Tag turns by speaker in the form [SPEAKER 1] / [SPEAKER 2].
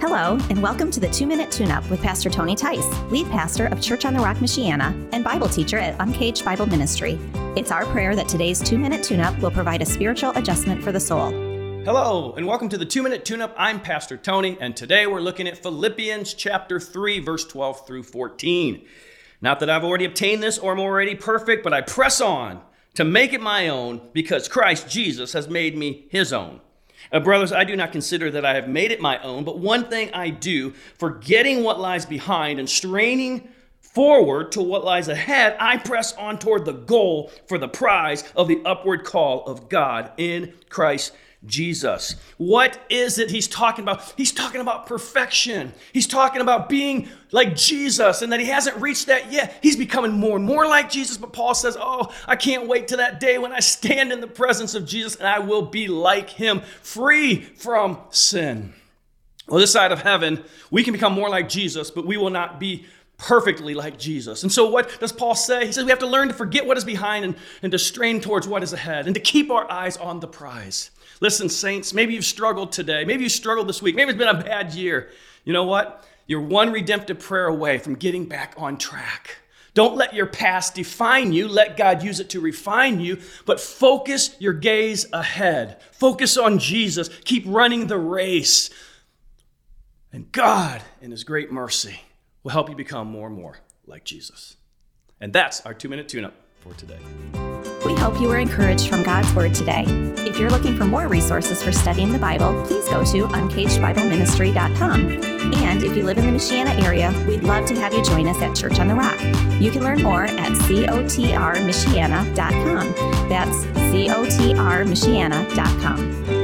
[SPEAKER 1] Hello, and welcome to the Two Minute Tune Up with Pastor Tony Tice, lead pastor of Church on the Rock, Michiana, and Bible teacher at Uncaged Bible Ministry. It's our prayer that today's Two Minute Tune Up will provide a spiritual adjustment for the soul.
[SPEAKER 2] Hello, and welcome to the Two Minute Tune Up. I'm Pastor Tony, and today we're looking at Philippians chapter 3, verse 12 through 14. Not that I've already obtained this or I'm already perfect, but I press on to make it my own because Christ Jesus has made me his own. Uh, brothers, I do not consider that I have made it my own, but one thing I do, forgetting what lies behind and straining forward to what lies ahead, I press on toward the goal for the prize of the upward call of God in Christ Jesus. What is it he's talking about? He's talking about perfection. He's talking about being like Jesus and that he hasn't reached that yet. He's becoming more and more like Jesus, but Paul says, Oh, I can't wait to that day when I stand in the presence of Jesus and I will be like him, free from sin. Well, this side of heaven, we can become more like Jesus, but we will not be perfectly like Jesus. And so, what does Paul say? He says we have to learn to forget what is behind and, and to strain towards what is ahead and to keep our eyes on the prize. Listen, saints, maybe you've struggled today. Maybe you struggled this week. Maybe it's been a bad year. You know what? You're one redemptive prayer away from getting back on track. Don't let your past define you. Let God use it to refine you, but focus your gaze ahead. Focus on Jesus. Keep running the race. And God, in His great mercy, will help you become more and more like Jesus. And that's our two minute tune up for today.
[SPEAKER 1] We hope you were encouraged from God's Word today. If you're looking for more resources for studying the Bible, please go to uncagedbibleministry.com. And if you live in the Michiana area, we'd love to have you join us at Church on the Rock. You can learn more at cotrmichiana.com. That's cotrmichiana.com.